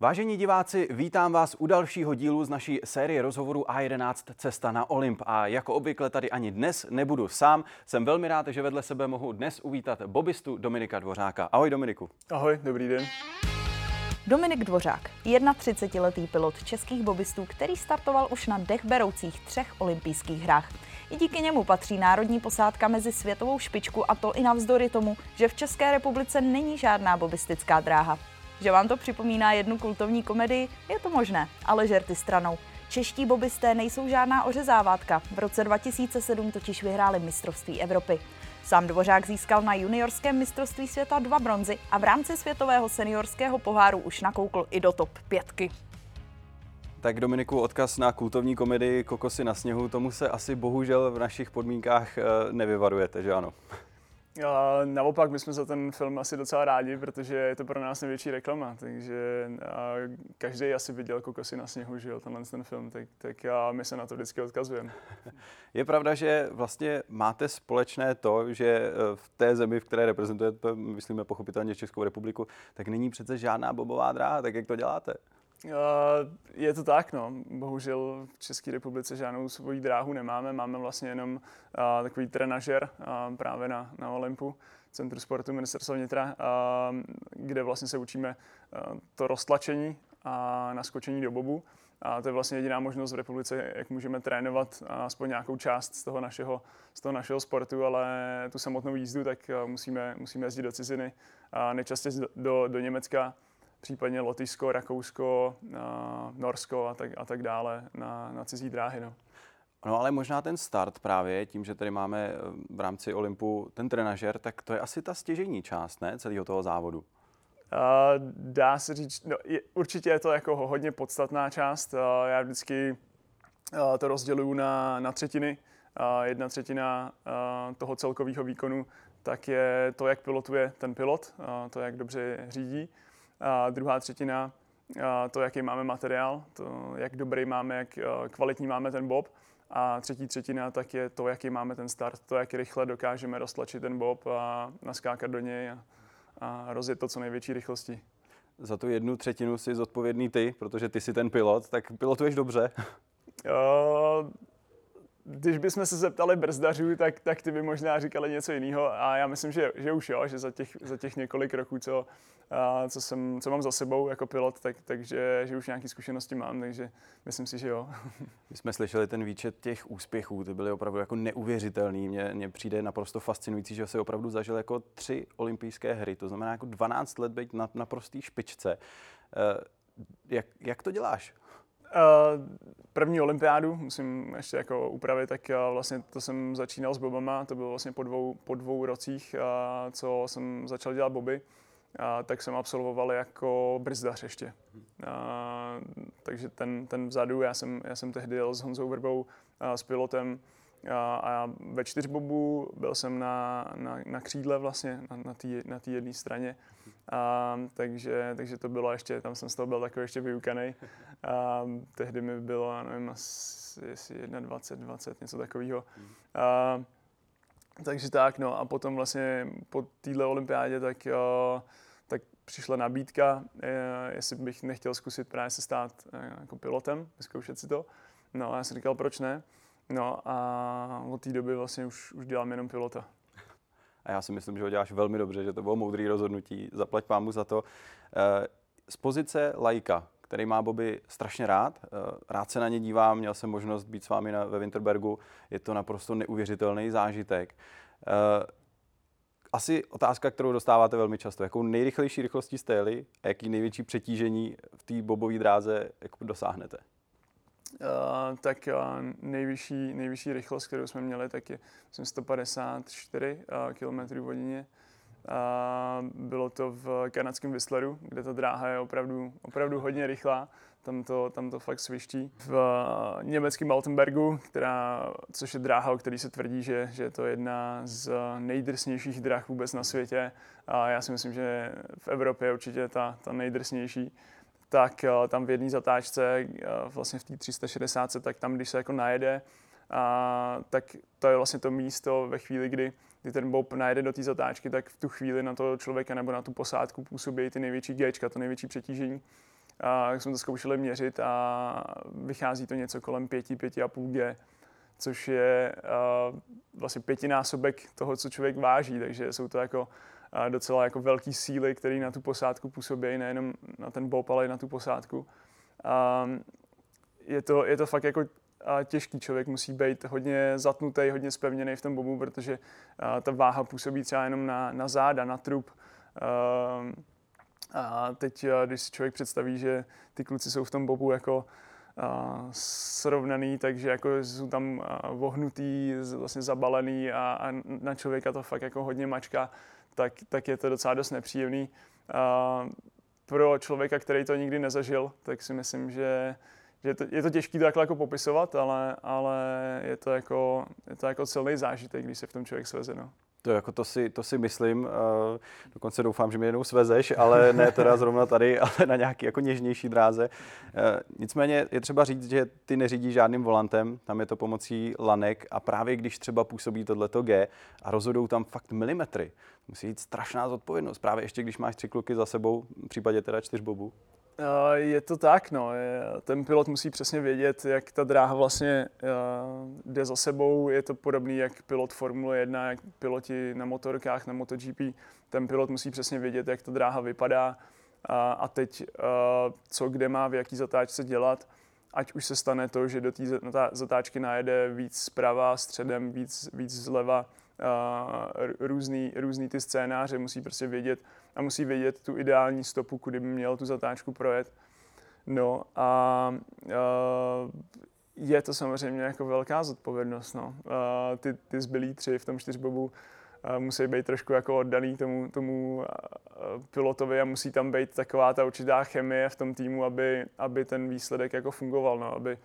Vážení diváci, vítám vás u dalšího dílu z naší série rozhovoru A11 Cesta na Olymp. A jako obvykle tady ani dnes nebudu sám. Jsem velmi rád, že vedle sebe mohu dnes uvítat bobistu Dominika Dvořáka. Ahoj Dominiku. Ahoj, dobrý den. Dominik Dvořák, 31-letý pilot českých bobistů, který startoval už na dechberoucích třech olympijských hrách. I díky němu patří národní posádka mezi světovou špičku a to i navzdory tomu, že v České republice není žádná bobistická dráha. Že vám to připomíná jednu kultovní komedii, je to možné, ale žerty stranou. Čeští bobisté nejsou žádná ořezávátka. V roce 2007 totiž vyhráli mistrovství Evropy. Sám Dvořák získal na juniorském mistrovství světa dva bronzy a v rámci světového seniorského poháru už nakoukl i do top pětky. Tak Dominiku, odkaz na kultovní komedii Kokosy na sněhu, tomu se asi bohužel v našich podmínkách eh, nevyvarujete, že ano? A naopak, my jsme za ten film asi docela rádi, protože je to pro nás největší reklama, takže každý asi viděl Kokosy na sněhu, že jo, tenhle ten film, tak, tak a my se na to vždycky odkazujeme. Je pravda, že vlastně máte společné to, že e, v té zemi, v které reprezentujete, myslíme pochopitelně Českou republiku, tak není přece žádná bobová dráha, tak jak to děláte? Je to tak, no. Bohužel v České republice žádnou svoji dráhu nemáme. Máme vlastně jenom takový trenažer právě na, na Olympu, Centru sportu ministerstva vnitra, kde vlastně se učíme to roztlačení a naskočení do bobu. A to je vlastně jediná možnost v republice, jak můžeme trénovat aspoň nějakou část z toho našeho, z toho našeho sportu, ale tu samotnou jízdu tak musíme, musíme jezdit do ciziny, nejčastěji do, do Německa, případně Lotyšsko, Rakousko, Norsko a tak, a tak dále na, na cizí dráhy. No. No ale možná ten start právě, tím, že tady máme eh, v rámci Olympu ten trenažer, tak to je asi ta stěžení část, ne, celého toho závodu. Uh, dá se říct, no, je, určitě je to jako hodně podstatná část. Uh, já vždycky uh, to rozděluju na, na třetiny. Uh, jedna třetina uh, toho celkového výkonu tak je to, jak pilotuje ten pilot, uh, to, jak dobře řídí. A druhá třetina a to, jaký máme materiál, to, jak dobrý máme, jak kvalitní máme ten bob. A třetí třetina tak je to, jaký máme ten start, to, jak rychle dokážeme roztlačit ten bob a naskákat do něj a, a rozjet to co největší rychlosti. Za tu jednu třetinu si zodpovědný ty, protože ty jsi ten pilot, tak pilotuješ dobře. Když bychom se zeptali brzdařů, tak, tak ty by možná říkali něco jiného a já myslím, že, že už jo, že za těch, za těch několik roků, co, a, co, jsem, co mám za sebou jako pilot, tak, takže že už nějaké zkušenosti mám, takže myslím si, že jo. My jsme slyšeli ten výčet těch úspěchů, ty byly opravdu jako neuvěřitelný. Mně, mně přijde naprosto fascinující, že se opravdu zažil jako tři olympijské hry, to znamená jako 12 let být na, na prostý špičce. E, jak, jak to děláš? Uh, první olympiádu, musím ještě jako upravit, tak vlastně to jsem začínal s bobama, to bylo vlastně po dvou, po dvou rocích, uh, co jsem začal dělat boby, tak jsem absolvoval jako brzdař ještě. Takže ten, ten vzadu, já jsem, já jsem tehdy jel s Honzou Vrbou, s pilotem, a, ve čtyřbobu byl jsem na, na, na křídle vlastně, na té na jedné straně. A, takže, takže to bylo ještě, tam jsem z toho byl takový ještě vyukaný. A, tehdy mi bylo, nevím, asi jestli 21, 20, něco takového. A, takže tak, no a potom vlastně po téhle olympiádě tak, tak přišla nabídka, jestli bych nechtěl zkusit právě se stát uh, jako pilotem, vyzkoušet si to. No a já jsem říkal, proč ne? No a od té doby vlastně už, už dělám jenom pilota. A já si myslím, že ho děláš velmi dobře, že to bylo moudrý rozhodnutí. Zaplať pámu za to. Z pozice lajka, který má Bobby strašně rád. Rád se na ně dívám, měl jsem možnost být s vámi na, ve Winterbergu. Je to naprosto neuvěřitelný zážitek. Asi otázka, kterou dostáváte velmi často. Jakou nejrychlejší rychlostí jste jeli a jaký největší přetížení v té bobové dráze dosáhnete? Tak nejvyšší, nejvyšší rychlost, kterou jsme měli, tak je myslím, 154 uh, km hodině. Bylo to v kanadském Whistleru, kde ta dráha je opravdu, opravdu hodně rychlá. Tam to, tam to fakt sviští. V německém Altenbergu, která, což je dráha, o který se tvrdí, že, že je to jedna z nejdrsnějších dráh vůbec na světě. A já si myslím, že v Evropě je určitě ta, ta nejdrsnější tak uh, tam v jedné zatáčce, uh, vlastně v té 360, tak tam, když se jako najede, uh, tak to je vlastně to místo ve chvíli, kdy, kdy ten bob najede do té zatáčky, tak v tu chvíli na toho člověka nebo na tu posádku působí ty největší G, to největší přetížení. a jsme to zkoušeli měřit a vychází to něco kolem 5, 5,5 G, což je uh, vlastně pětinásobek toho, co člověk váží, takže jsou to jako docela jako velký síly, které na tu posádku působí, nejenom na ten bob, ale i na tu posádku. Je, to, je to fakt jako těžký. Člověk musí být hodně zatnutý, hodně spevněný v tom bobu, protože ta váha působí třeba jenom na, na záda, na trup. A, teď, když si člověk představí, že ty kluci jsou v tom bobu jako srovnaný, takže jako jsou tam vohnutý, vlastně zabalený a, a na člověka to fakt jako hodně mačka, tak, tak je to docela dost nepříjemný. A, pro člověka, který to nikdy nezažil, tak si myslím, že že to, je to těžké to jako popisovat, ale, ale je, to jako, je to jako silný zážitek, když se v tom člověk sveze. No. To, jako to, si, to si myslím, uh, dokonce doufám, že mě jednou svezeš, ale ne teda zrovna tady, ale na nějaký jako něžnější dráze. Uh, nicméně je třeba říct, že ty neřídíš žádným volantem, tam je to pomocí lanek a právě když třeba působí tohleto G a rozhodou tam fakt milimetry, musí být strašná zodpovědnost, právě ještě když máš tři kluky za sebou, v případě teda čtyř bobů. Je to tak, no. Ten pilot musí přesně vědět, jak ta dráha vlastně jde za sebou. Je to podobný jak pilot Formule 1, jak piloti na motorkách, na MotoGP. Ten pilot musí přesně vědět, jak ta dráha vypadá a teď co kde má v jaký zatáčce dělat. Ať už se stane to, že do té zatáčky najede víc zprava, středem, víc, víc zleva, různý, různý ty scénáře, musí prostě vědět a musí vědět tu ideální stopu, kudy by měl tu zatáčku projet. No a je to samozřejmě jako velká zodpovědnost. No. ty, ty zbylí tři v tom čtyřbobu musí být trošku jako oddaný tomu, tomu pilotovi a musí tam být taková ta určitá chemie v tom týmu, aby, aby ten výsledek jako fungoval, no, aby,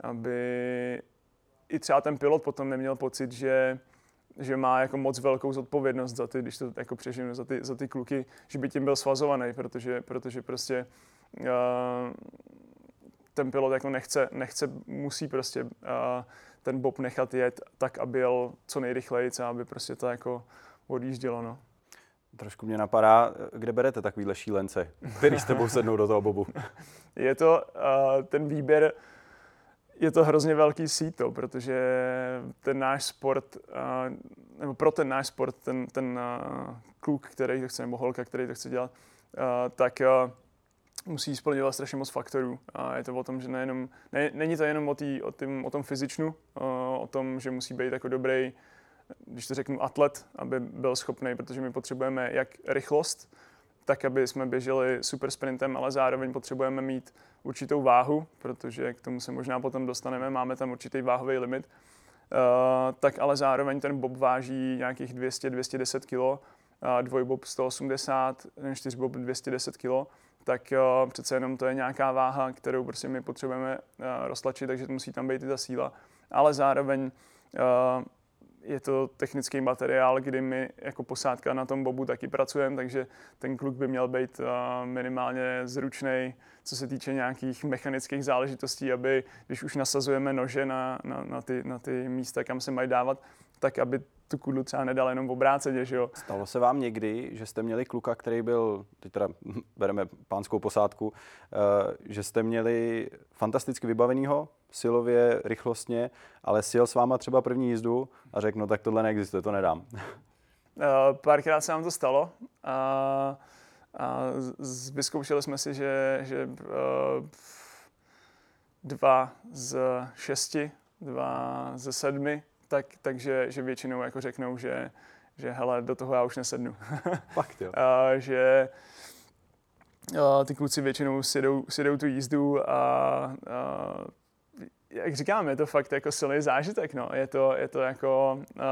aby i třeba ten pilot potom neměl pocit, že že má jako moc velkou zodpovědnost za ty, když to jako přežiju, za ty, za ty kluky, že by tím byl svazovaný, protože, protože prostě uh, ten pilot jako nechce, nechce, musí prostě uh, ten bob nechat jet tak, aby jel co nejrychleji, a aby prostě to jako odjíždělo, no. Trošku mě napadá, kde berete takovýhle šílence, který s tebou sednou do toho bobu? Je to uh, ten výběr, je to hrozně velký síto, protože ten náš sport, nebo pro ten náš sport, ten, ten kluk, který to chce, nebo holka, který to chce dělat, tak musí splňovat strašně moc faktorů. A je to o tom, že nejenom, ne, není to jenom o, tý, o, tým, o tom fyzičnu, o tom, že musí být jako dobrý, když to řeknu, atlet, aby byl schopný, protože my potřebujeme jak rychlost, tak, aby jsme běželi super sprintem, ale zároveň potřebujeme mít určitou váhu, protože k tomu se možná potom dostaneme, máme tam určitý váhový limit, uh, tak ale zároveň ten bob váží nějakých 200-210 kg, dvojbob 180, čtyřbob 210 kg, tak uh, přece jenom to je nějaká váha, kterou prostě my potřebujeme uh, roztlačit, takže musí tam být i ta síla, ale zároveň uh, je to technický materiál, kdy my jako posádka na tom bobu taky pracujeme, takže ten kluk by měl být minimálně zručný, co se týče nějakých mechanických záležitostí, aby když už nasazujeme nože na, na, na, ty, na ty místa, kam se mají dávat, tak aby tu kudlu třeba nedal jenom v obráceně, že jo. Stalo se vám někdy, že jste měli kluka, který byl, teď teda bereme pánskou posádku, eh, že jste měli fantasticky vybavenýho, silově, rychlostně, ale sjel s váma třeba první jízdu a řekl, no tak tohle neexistuje, to nedám. Uh, párkrát se nám to stalo a, a z, vyzkoušeli jsme si, že, že uh, dva z šesti, dva ze sedmi tak, takže že většinou jako řeknou, že, že hele, do toho já už nesednu. Fakt jo. a, že a, ty kluci většinou si jdou, si jdou tu jízdu a, a jak říkám, je to fakt jako silný zážitek, no. Je to, je to jako, uh,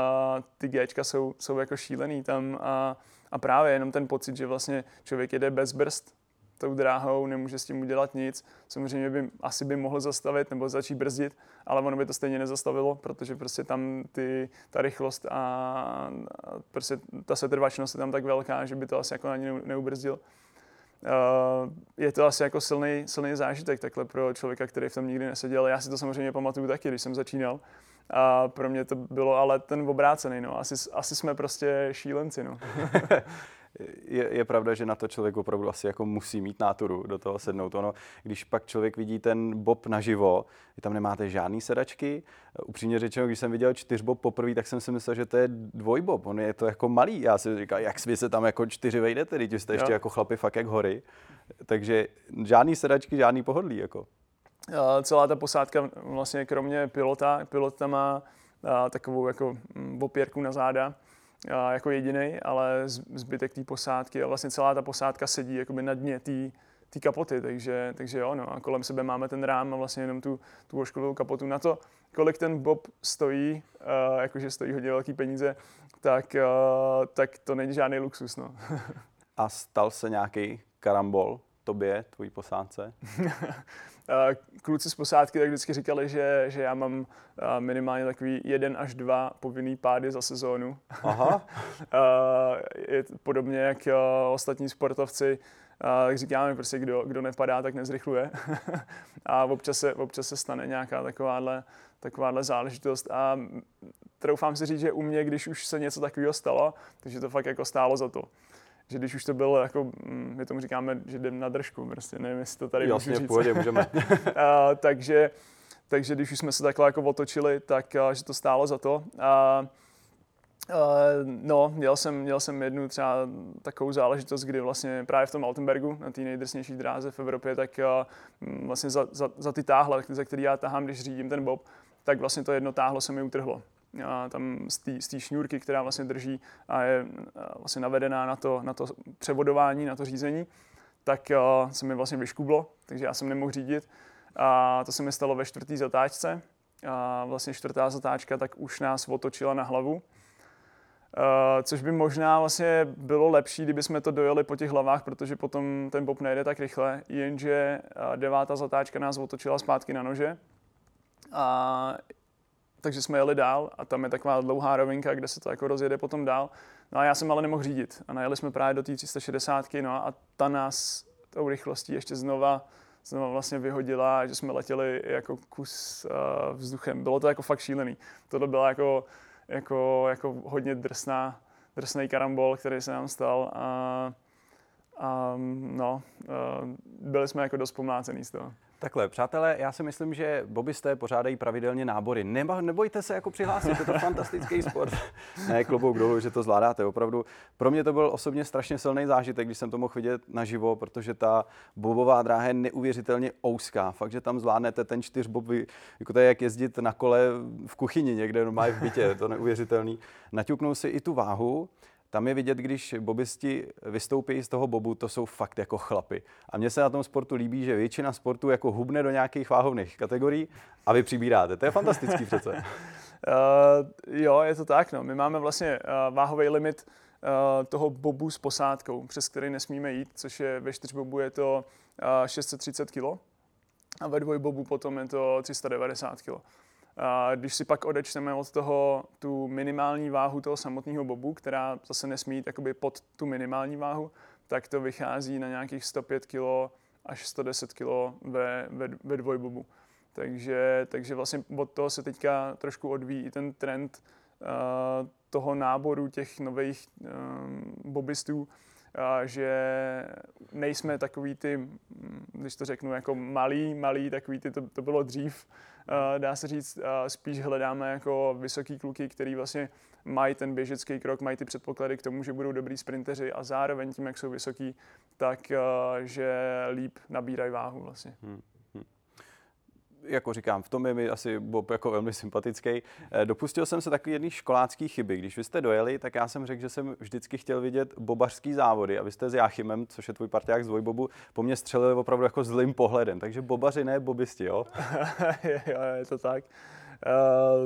ty Gčka jsou, jsou jako šílený tam a, a právě jenom ten pocit, že vlastně člověk jede bez brzd, tou dráhou, nemůže s tím udělat nic. Samozřejmě by asi by mohl zastavit nebo začít brzdit, ale ono by to stejně nezastavilo, protože prostě tam ty, ta rychlost a, a prostě ta setrvačnost je tam tak velká, že by to asi jako ani neubrzdil. Uh, je to asi jako silný, silný zážitek takhle pro člověka, který v tom nikdy neseděl. Já si to samozřejmě pamatuju taky, když jsem začínal. A pro mě to bylo ale ten obrácený, no. Asi, asi jsme prostě šílenci, no. je, je pravda, že na to člověk opravdu asi jako musí mít náturu do toho sednout. Ono, když pak člověk vidí ten bob naživo, vy tam nemáte žádný sedačky. Upřímně řečeno, když jsem viděl čtyřbob poprvé, tak jsem si myslel, že to je dvojbob. On je to jako malý. Já si říkal, jak vy se tam jako čtyři vejdete, teď jste ještě jo. jako chlapi fakt jak hory. Takže žádný sedačky, žádný pohodlí. Jako. Celá ta posádka vlastně kromě pilota, pilot tam má takovou jako mm, opěrku na záda, jako jediný, ale zbytek té posádky a vlastně celá ta posádka sedí jakoby na dně té kapoty, takže, takže jo, no, a kolem sebe máme ten rám a vlastně jenom tu, tu ošklivou kapotu. Na to, kolik ten Bob stojí, uh, jakože stojí hodně velký peníze, tak, uh, tak to není žádný luxus, no. a stal se nějaký karambol tobě, tvojí posádce? kluci z posádky tak vždycky říkali, že, že já mám minimálně takový jeden až dva povinný pády za sezónu. Aha. je podobně jak ostatní sportovci, tak říkáme prostě, kdo, kdo nepadá, tak nezrychluje. a občas se, občas se stane nějaká takováhle, takováhle záležitost. A troufám si říct, že u mě, když už se něco takového stalo, takže to fakt jako stálo za to že když už to bylo jako, mm, my tomu říkáme, že jdem na držku, prostě nevím, jestli to tady Jasně, můžu říct. Pohodě, můžeme. a, takže, takže když už jsme se takhle jako otočili, tak a, že to stálo za to. A, Uh, no, měl jsem, měl jsem jednu třeba takovou záležitost, kdy vlastně právě v tom Altenbergu, na té nejdrsnější dráze v Evropě, tak uh, vlastně za, za, za ty táhle, za který já tahám, když řídím ten bob, tak vlastně to jedno táhlo se mi utrhlo a tam z té šňůrky, která vlastně drží a je vlastně navedená na to, na to převodování, na to řízení, tak se mi vlastně vyškublo, takže já jsem nemohl řídit. A to se mi stalo ve čtvrtý zatáčce. A vlastně čtvrtá zatáčka tak už nás otočila na hlavu. Uh, což by možná vlastně bylo lepší, kdyby jsme to dojeli po těch hlavách, protože potom ten bob nejde tak rychle, jenže devátá zatáčka nás otočila zpátky na nože. A takže jsme jeli dál a tam je taková dlouhá rovinka, kde se to jako rozjede potom dál. No a já jsem ale nemohl řídit a najeli jsme právě do té 360, no a ta nás tou rychlostí ještě znova, znova vlastně vyhodila, že jsme letěli jako kus uh, vzduchem. Bylo to jako fakt šílený. Tohle byla jako, jako, jako hodně drsná, drsný karambol, který se nám stal a, a no, uh, byli jsme jako dost pomlácený z toho. Takhle, přátelé, já si myslím, že bobisté pořádají pravidelně nábory. Neba, nebojte se jako přihlásit, je to fantastický sport. ne, klobouk dolů, že to zvládáte, opravdu. Pro mě to byl osobně strašně silný zážitek, když jsem to mohl vidět naživo, protože ta bobová dráha je neuvěřitelně ouská. Fakt, že tam zvládnete ten čtyřbob, jako to je jak jezdit na kole v kuchyni někde, normálně v bytě, je to neuvěřitelný. Naťuknou si i tu váhu, tam je vidět, když bobisti vystoupí z toho bobu, to jsou fakt jako chlapy. A mně se na tom sportu líbí, že většina sportu jako hubne do nějakých váhovných kategorií a vy přibíráte. To je fantastický přece. uh, jo, je to tak. No. My máme vlastně uh, váhový limit uh, toho bobu s posádkou, přes který nesmíme jít, což je ve čtyřbobu je to uh, 630 kg a ve dvojbobu potom je to 390 kg. Když si pak odečteme od toho tu minimální váhu toho samotného bobu, která zase nesmí jít jakoby pod tu minimální váhu, tak to vychází na nějakých 105 kg až 110 kg ve, ve, ve dvojbobu. Takže, takže vlastně od toho se teďka trošku odvíjí i ten trend uh, toho náboru těch nových uh, bobistů, že nejsme takový ty, když to řeknu, jako malý, malý, takový ty, to, to bylo dřív, dá se říct, spíš hledáme jako vysoký kluky, který vlastně mají ten běžecký krok, mají ty předpoklady k tomu, že budou dobrý sprinteři a zároveň tím, jak jsou vysoký, tak že líp nabírají váhu vlastně. Hmm jako říkám, v tom je mi asi Bob jako velmi sympatický. Dopustil jsem se takový jedný školácký chyby. Když vy jste dojeli, tak já jsem řekl, že jsem vždycky chtěl vidět bobařský závody a vy jste s Jáchymem, což je tvůj parťák z dvojbobu, po mně střelili opravdu jako zlým pohledem. Takže bobaři, ne bobisti, jo? jo, je to tak.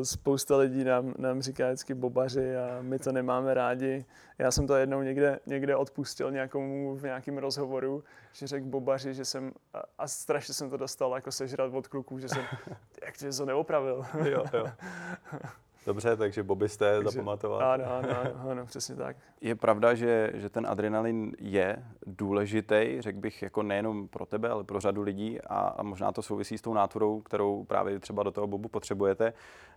Spousta lidí nám, nám říká vždycky bobaři a my to nemáme rádi. Já jsem to jednou někde, někde odpustil nějakému v nějakém rozhovoru, že řekl bobaři, že jsem, a, a strašně jsem to dostal jako sežrat od kluků, že jsem, jak to, to neopravil. jo, jo. Dobře, takže Bobby jste takže, zapamatovat. Ano, ano, ano, ano, přesně tak. Je pravda, že, že ten adrenalin je důležitý, řekl bych, jako nejenom pro tebe, ale pro řadu lidí a, a možná to souvisí s tou náturou, kterou právě třeba do toho bobu potřebujete.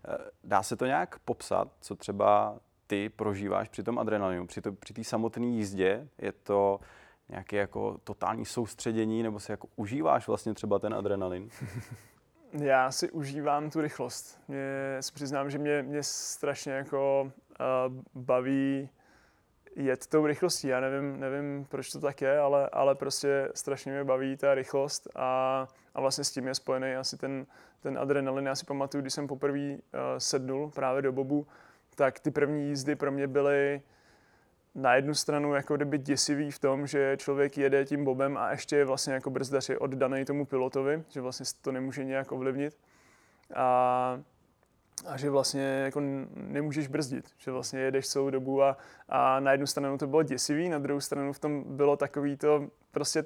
Eh, dá se to nějak popsat, co třeba ty prožíváš při tom adrenalinu, při té při samotné jízdě? Je to nějaké jako totální soustředění, nebo si jako užíváš vlastně třeba ten adrenalin? Já si užívám tu rychlost. Mě, si přiznám, že mě, mě strašně jako uh, baví jet tou rychlostí. Já nevím, nevím, proč to tak je, ale, ale prostě strašně mě baví ta rychlost a, a vlastně s tím je spojený asi ten, ten adrenalin. Já si pamatuju, když jsem poprvé uh, sednul právě do bobu, tak ty první jízdy pro mě byly na jednu stranu jako kdyby děsivý v tom, že člověk jede tím bobem a ještě je vlastně jako brzdař je oddaný tomu pilotovi, že vlastně to nemůže nějak ovlivnit. A, a že vlastně jako nemůžeš brzdit, že vlastně jedeš celou dobu a, a na jednu stranu to bylo děsivý, na druhou stranu v tom bylo takový to prostě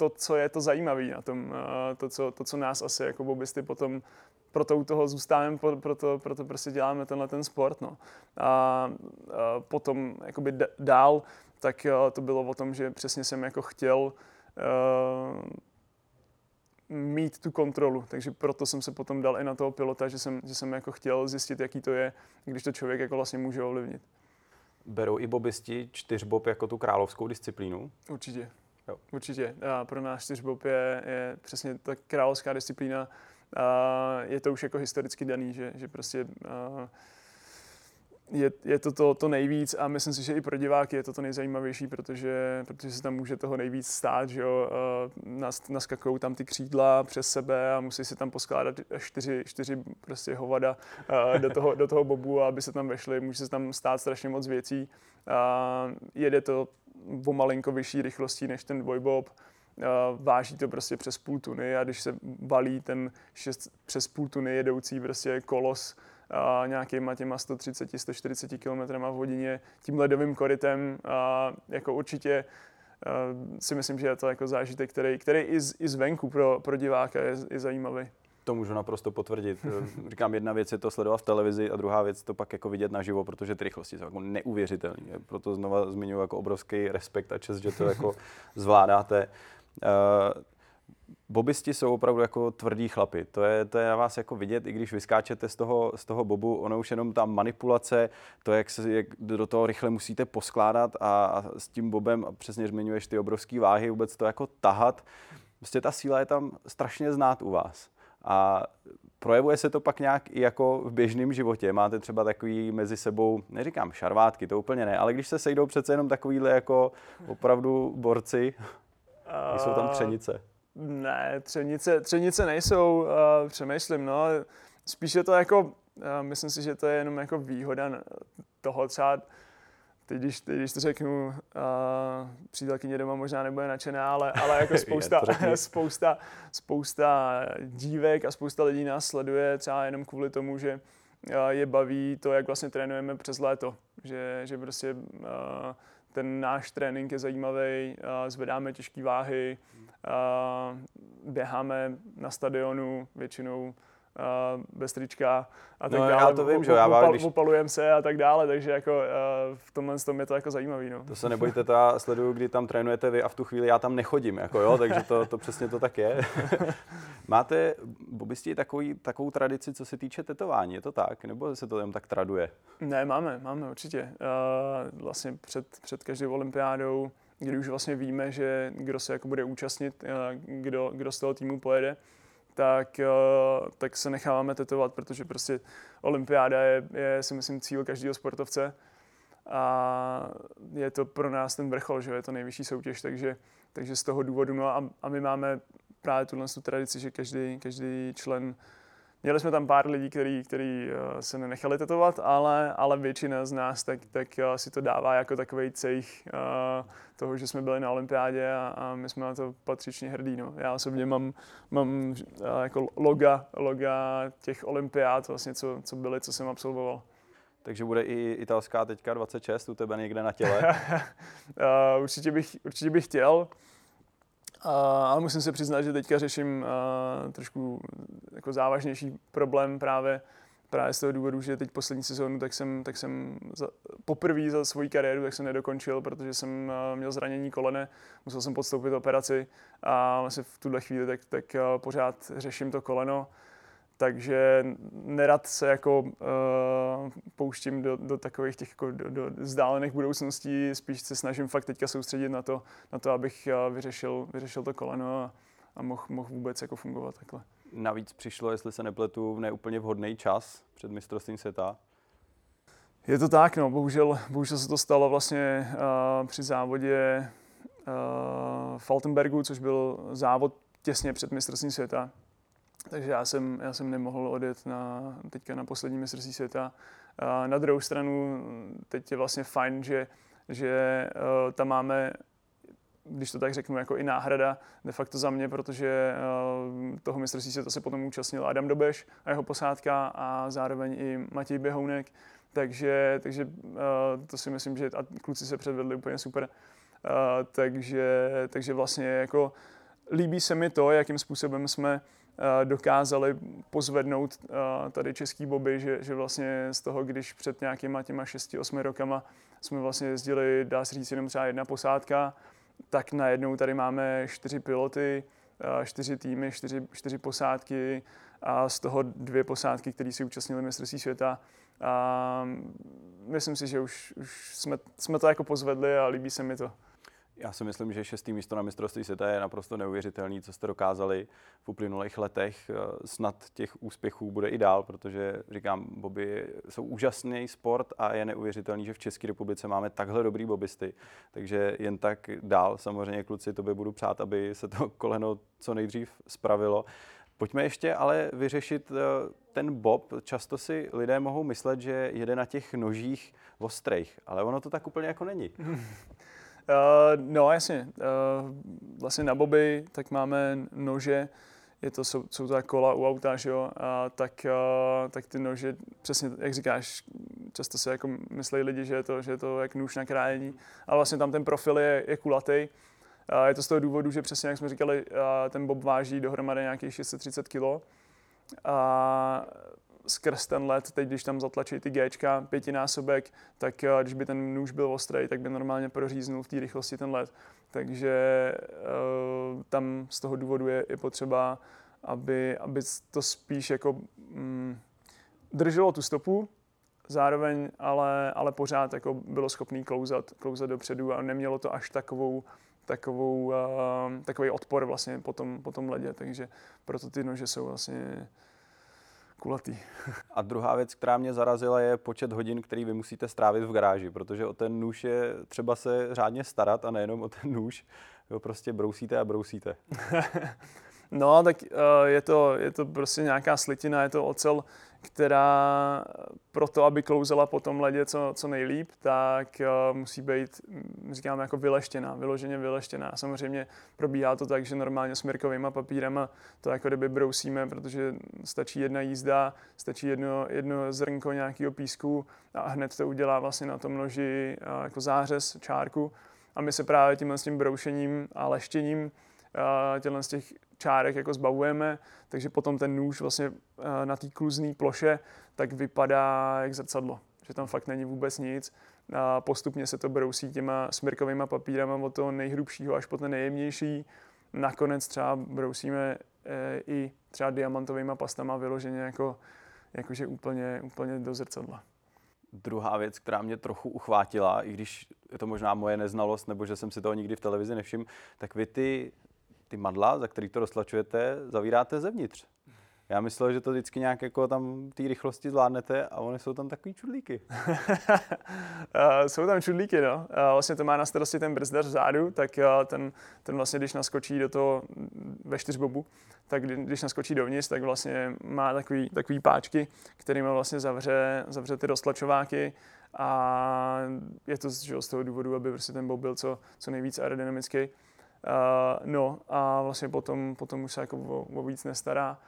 to, co je to zajímavé na tom, to co, to, co nás asi jako bobisty potom proto u toho zůstáváme, proto, proto prostě děláme tenhle ten sport. No. A, a potom jakoby dál, tak to bylo o tom, že přesně jsem jako chtěl uh, mít tu kontrolu, takže proto jsem se potom dal i na toho pilota, že jsem, že jsem jako chtěl zjistit, jaký to je, když to člověk jako vlastně může ovlivnit. Berou i bobisti čtyřbob jako tu královskou disciplínu? Určitě. Jo. Určitě. A pro nás čtyřbob je, je přesně ta královská disciplína, je to už jako historicky daný, že, že prostě je, je to, to to nejvíc a myslím si, že i pro diváky je to to nejzajímavější, protože, protože se tam může toho nejvíc stát, že jo, Nas, naskakují tam ty křídla přes sebe a musí se tam poskládat čtyři, čtyři prostě hovada do toho, do toho bobu, aby se tam vešly, může se tam stát strašně moc věcí. Jede to o malinko vyšší rychlostí než ten dvojbob, váží to prostě přes půl tuny a když se balí ten šest, přes půl tuny jedoucí prostě kolos a nějakýma těma 130-140 km v hodině tím ledovým korytem, a jako určitě si myslím, že je to jako zážitek, který, který i, z, i zvenku pro, pro diváka je, je zajímavý. To můžu naprosto potvrdit. Říkám, jedna věc je to sledovat v televizi a druhá věc to pak jako vidět naživo, protože ty rychlosti jsou jako neuvěřitelné. Proto znova zmiňuji jako obrovský respekt a čest, že to jako zvládáte. Uh, bobisti jsou opravdu jako tvrdí chlapy. To je, to je na vás jako vidět, i když vyskáčete z toho, z toho bobu, ono už jenom ta manipulace, to, jak se jak do toho rychle musíte poskládat a, a s tím bobem, a přesně zmiňuješ ty obrovské váhy, vůbec to jako tahat. Prostě ta síla je tam strašně znát u vás. A projevuje se to pak nějak i jako v běžném životě. Máte třeba takový mezi sebou, neříkám šarvátky, to úplně ne, ale když se sejdou přece jenom takovýhle jako opravdu borci, Uh, jsou tam třenice. Ne, třenice, třenice nejsou, uh, přemýšlím, no. Spíš je to jako, uh, myslím si, že to je jenom jako výhoda toho třeba, teď když, teď, když to řeknu, uh, přítelkyně doma možná nebude nadšená, ale, ale jako spousta, spousta, spousta dívek a spousta lidí nás sleduje třeba jenom kvůli tomu, že uh, je baví to, jak vlastně trénujeme přes léto. Že, že prostě uh, ten náš trénink je zajímavý, zvedáme těžké váhy, běháme na stadionu většinou bez trička a tak no, dále. Já to vím, že já vám, když... Opalujeme se a tak dále, takže jako uh, v tomhle tom je to jako zajímavý. No. To se nebojte, to já sleduju, kdy tam trénujete vy a v tu chvíli já tam nechodím, jako jo, takže to, to přesně to tak je. Máte bobisti takový, takovou tradici, co se týče tetování, je to tak? Nebo se to jen tak traduje? Ne, máme, máme určitě. Uh, vlastně před, před každou olympiádou kdy už vlastně víme, že kdo se jako bude účastnit, kdo, kdo z toho týmu pojede, tak, eh, tak se necháváme tetovat, protože prostě olympiáda je, je si myslím cíl každého sportovce. A je to pro nás ten vrchol, že je to nejvyšší soutěž, takže, takže z toho důvodu, no a, a my máme právě tuhle tu tradici, že každý, každý člen Měli jsme tam pár lidí, který, který eh, se nenechali tetovat, ale, ale většina z nás tak, tak eh, si to dává jako takový cejch uh, toho, že jsme byli na olympiádě a, a my jsme na to patřičně hrdí. No. Já osobně mám, mám uh, jako loga, loga těch olympiád, vlastně, co, co byly, co jsem absolvoval. Takže bude i italská teďka 26 u tebe někde na těle? uh, určitě, bych, určitě bych chtěl. Uh, ale musím se přiznat, že teďka řeším uh, trošku jako závažnější problém právě, právě z toho důvodu, že teď poslední sezónu, tak jsem, tak jsem za, poprvé za svoji kariéru, tak jsem nedokončil, protože jsem měl zranění kolene, musel jsem podstoupit operaci a vlastně v tuhle chvíli tak, tak pořád řeším to koleno. Takže nerad se jako uh, pouštím do, do takových těch jako do, do vzdálených budoucností, spíš se snažím fakt teďka soustředit na to, na to abych uh, vyřešil, vyřešil to koleno a, a mohl mohl vůbec jako fungovat takhle. Navíc přišlo, jestli se nepletu, v neúplně vhodný čas před mistrovstvím světa. Je to tak, no, bohužel, bohužel se to stalo vlastně uh, při závodě uh, Faltenbergu, což byl závod těsně před mistrovstvím světa. Takže já jsem, já jsem nemohl odjet na, teďka na poslední mistrovství světa. Uh, na druhou stranu teď je vlastně fajn, že, že uh, tam máme když to tak řeknu, jako i náhrada de facto za mě, protože uh, toho mistrovství světa se potom účastnil Adam Dobeš a jeho posádka a zároveň i Matěj Běhounek, takže, takže uh, to si myslím, že a kluci se předvedli úplně super. Uh, takže, takže vlastně jako líbí se mi to, jakým způsobem jsme dokázali pozvednout uh, tady český boby, že, že vlastně z toho, když před nějakýma těma 6-8 rokama jsme vlastně jezdili, dá se říct, jenom třeba jedna posádka, tak najednou tady máme čtyři piloty, čtyři týmy, čtyři, čtyři posádky a z toho dvě posádky, které si účastnili mistrovství světa. A myslím si, že už, už jsme, jsme to jako pozvedli a líbí se mi to. Já si myslím, že šestý místo na mistrovství světa je naprosto neuvěřitelný, co jste dokázali v uplynulých letech. Snad těch úspěchů bude i dál, protože říkám, boby jsou úžasný sport a je neuvěřitelný, že v České republice máme takhle dobrý bobisty. Takže jen tak dál, samozřejmě kluci, to by budu přát, aby se to koleno co nejdřív spravilo. Pojďme ještě ale vyřešit eh, ten bob. Často si lidé mohou myslet, že jede na těch nožích ostrých, ale ono to tak úplně jako není. Uh, no jasně, uh, vlastně na boby tak máme nože, je to, jsou, jsou to kola u auta, že jo, a tak, uh, tak ty nože, přesně jak říkáš, často se jako myslí lidi, že je to, že je to jak nůž na krájení, ale vlastně tam ten profil je, je kulatý. Uh, je to z toho důvodu, že přesně jak jsme říkali, ten bob váží dohromady nějakých 630 kg. A skrz ten let, teď když tam zatlačí ty Gčka, pětinásobek, tak eh, když by ten nůž byl ostrý, tak by normálně proříznul v té rychlosti ten let. Takže uh, tam z toho důvodu je, je potřeba, aby, aby to spíš jako mm, drželo tu stopu, zároveň ale, ale pořád jako bylo schopný klouzat, klouzat dopředu a nemělo to až takovou takovou, uh, takový odpor vlastně po tom, po tom ledě, takže proto ty nože jsou vlastně kulatý. A druhá věc, která mě zarazila, je počet hodin, který vy musíte strávit v garáži, protože o ten nůž je třeba se řádně starat a nejenom o ten nůž. Jo, prostě brousíte a brousíte. no, tak uh, je, to, je to prostě nějaká slitina, je to ocel, která pro to, aby klouzela po tom ledě co, co nejlíp, tak uh, musí být, říkám, jako vyleštěná, vyloženě vyleštěná. Samozřejmě probíhá to tak, že normálně s mirkovými papírama to jako kdyby brousíme, protože stačí jedna jízda, stačí jedno, jedno zrnko nějakého písku a hned to udělá vlastně na tom noži uh, jako zářez, čárku. A my se právě tímhle s tím broušením a leštěním těchto z těch čárek jako zbavujeme, takže potom ten nůž vlastně eh, na té kluzné ploše tak vypadá jak zrcadlo, že tam fakt není vůbec nic. A postupně se to brousí těma smrkovými papírama od toho nejhrubšího až po ten nejjemnější. Nakonec třeba brousíme eh, i třeba diamantovými pastama vyloženě jako, jakože úplně, úplně do zrcadla. Druhá věc, která mě trochu uchvátila, i když je to možná moje neznalost, nebo že jsem si toho nikdy v televizi nevšiml, tak vy ty ty madla, za který to roztlačujete, zavíráte zevnitř. Já myslel, že to vždycky nějak jako tam té rychlosti zvládnete a oni jsou tam takový čudlíky. jsou tam čudlíky, no. vlastně to má na starosti ten brzdař vzadu, tak ten, ten vlastně, když naskočí do toho ve čtyřbobu, tak když naskočí dovnitř, tak vlastně má takový, takový páčky, kterými vlastně zavře, zavře ty roztlačováky a je to z toho důvodu, aby prostě ten bob byl co, co nejvíc aerodynamický. Uh, no a vlastně potom, potom už se jako o, o víc nestará.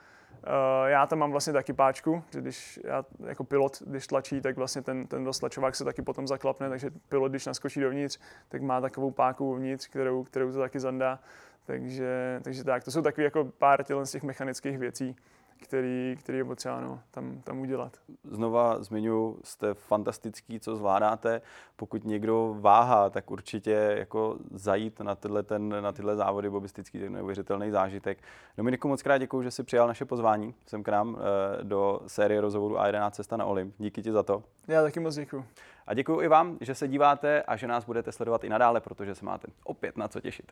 Uh, já tam mám vlastně taky páčku, že když já jako pilot, když tlačí, tak vlastně ten, ten roztlačovák se taky potom zaklapne, takže pilot, když naskočí dovnitř, tak má takovou páku uvnitř, kterou, kterou to taky zandá. Takže, takže tak, to jsou takové jako pár těch mechanických věcí, který, který je potřeba no, tam, tam udělat. Znova zmiňuji, jste fantastický, co zvládáte. Pokud někdo váhá, tak určitě jako zajít na tyhle, ten, na tyhle závody bobistický, je neuvěřitelný zážitek. Dominiku, moc krát děkuji, že jsi přijal naše pozvání sem k nám eh, do série rozhovoru A11 Cesta na Olymp. Díky ti za to. Já taky moc děkuji. A děkuji i vám, že se díváte a že nás budete sledovat i nadále, protože se máte opět na co těšit.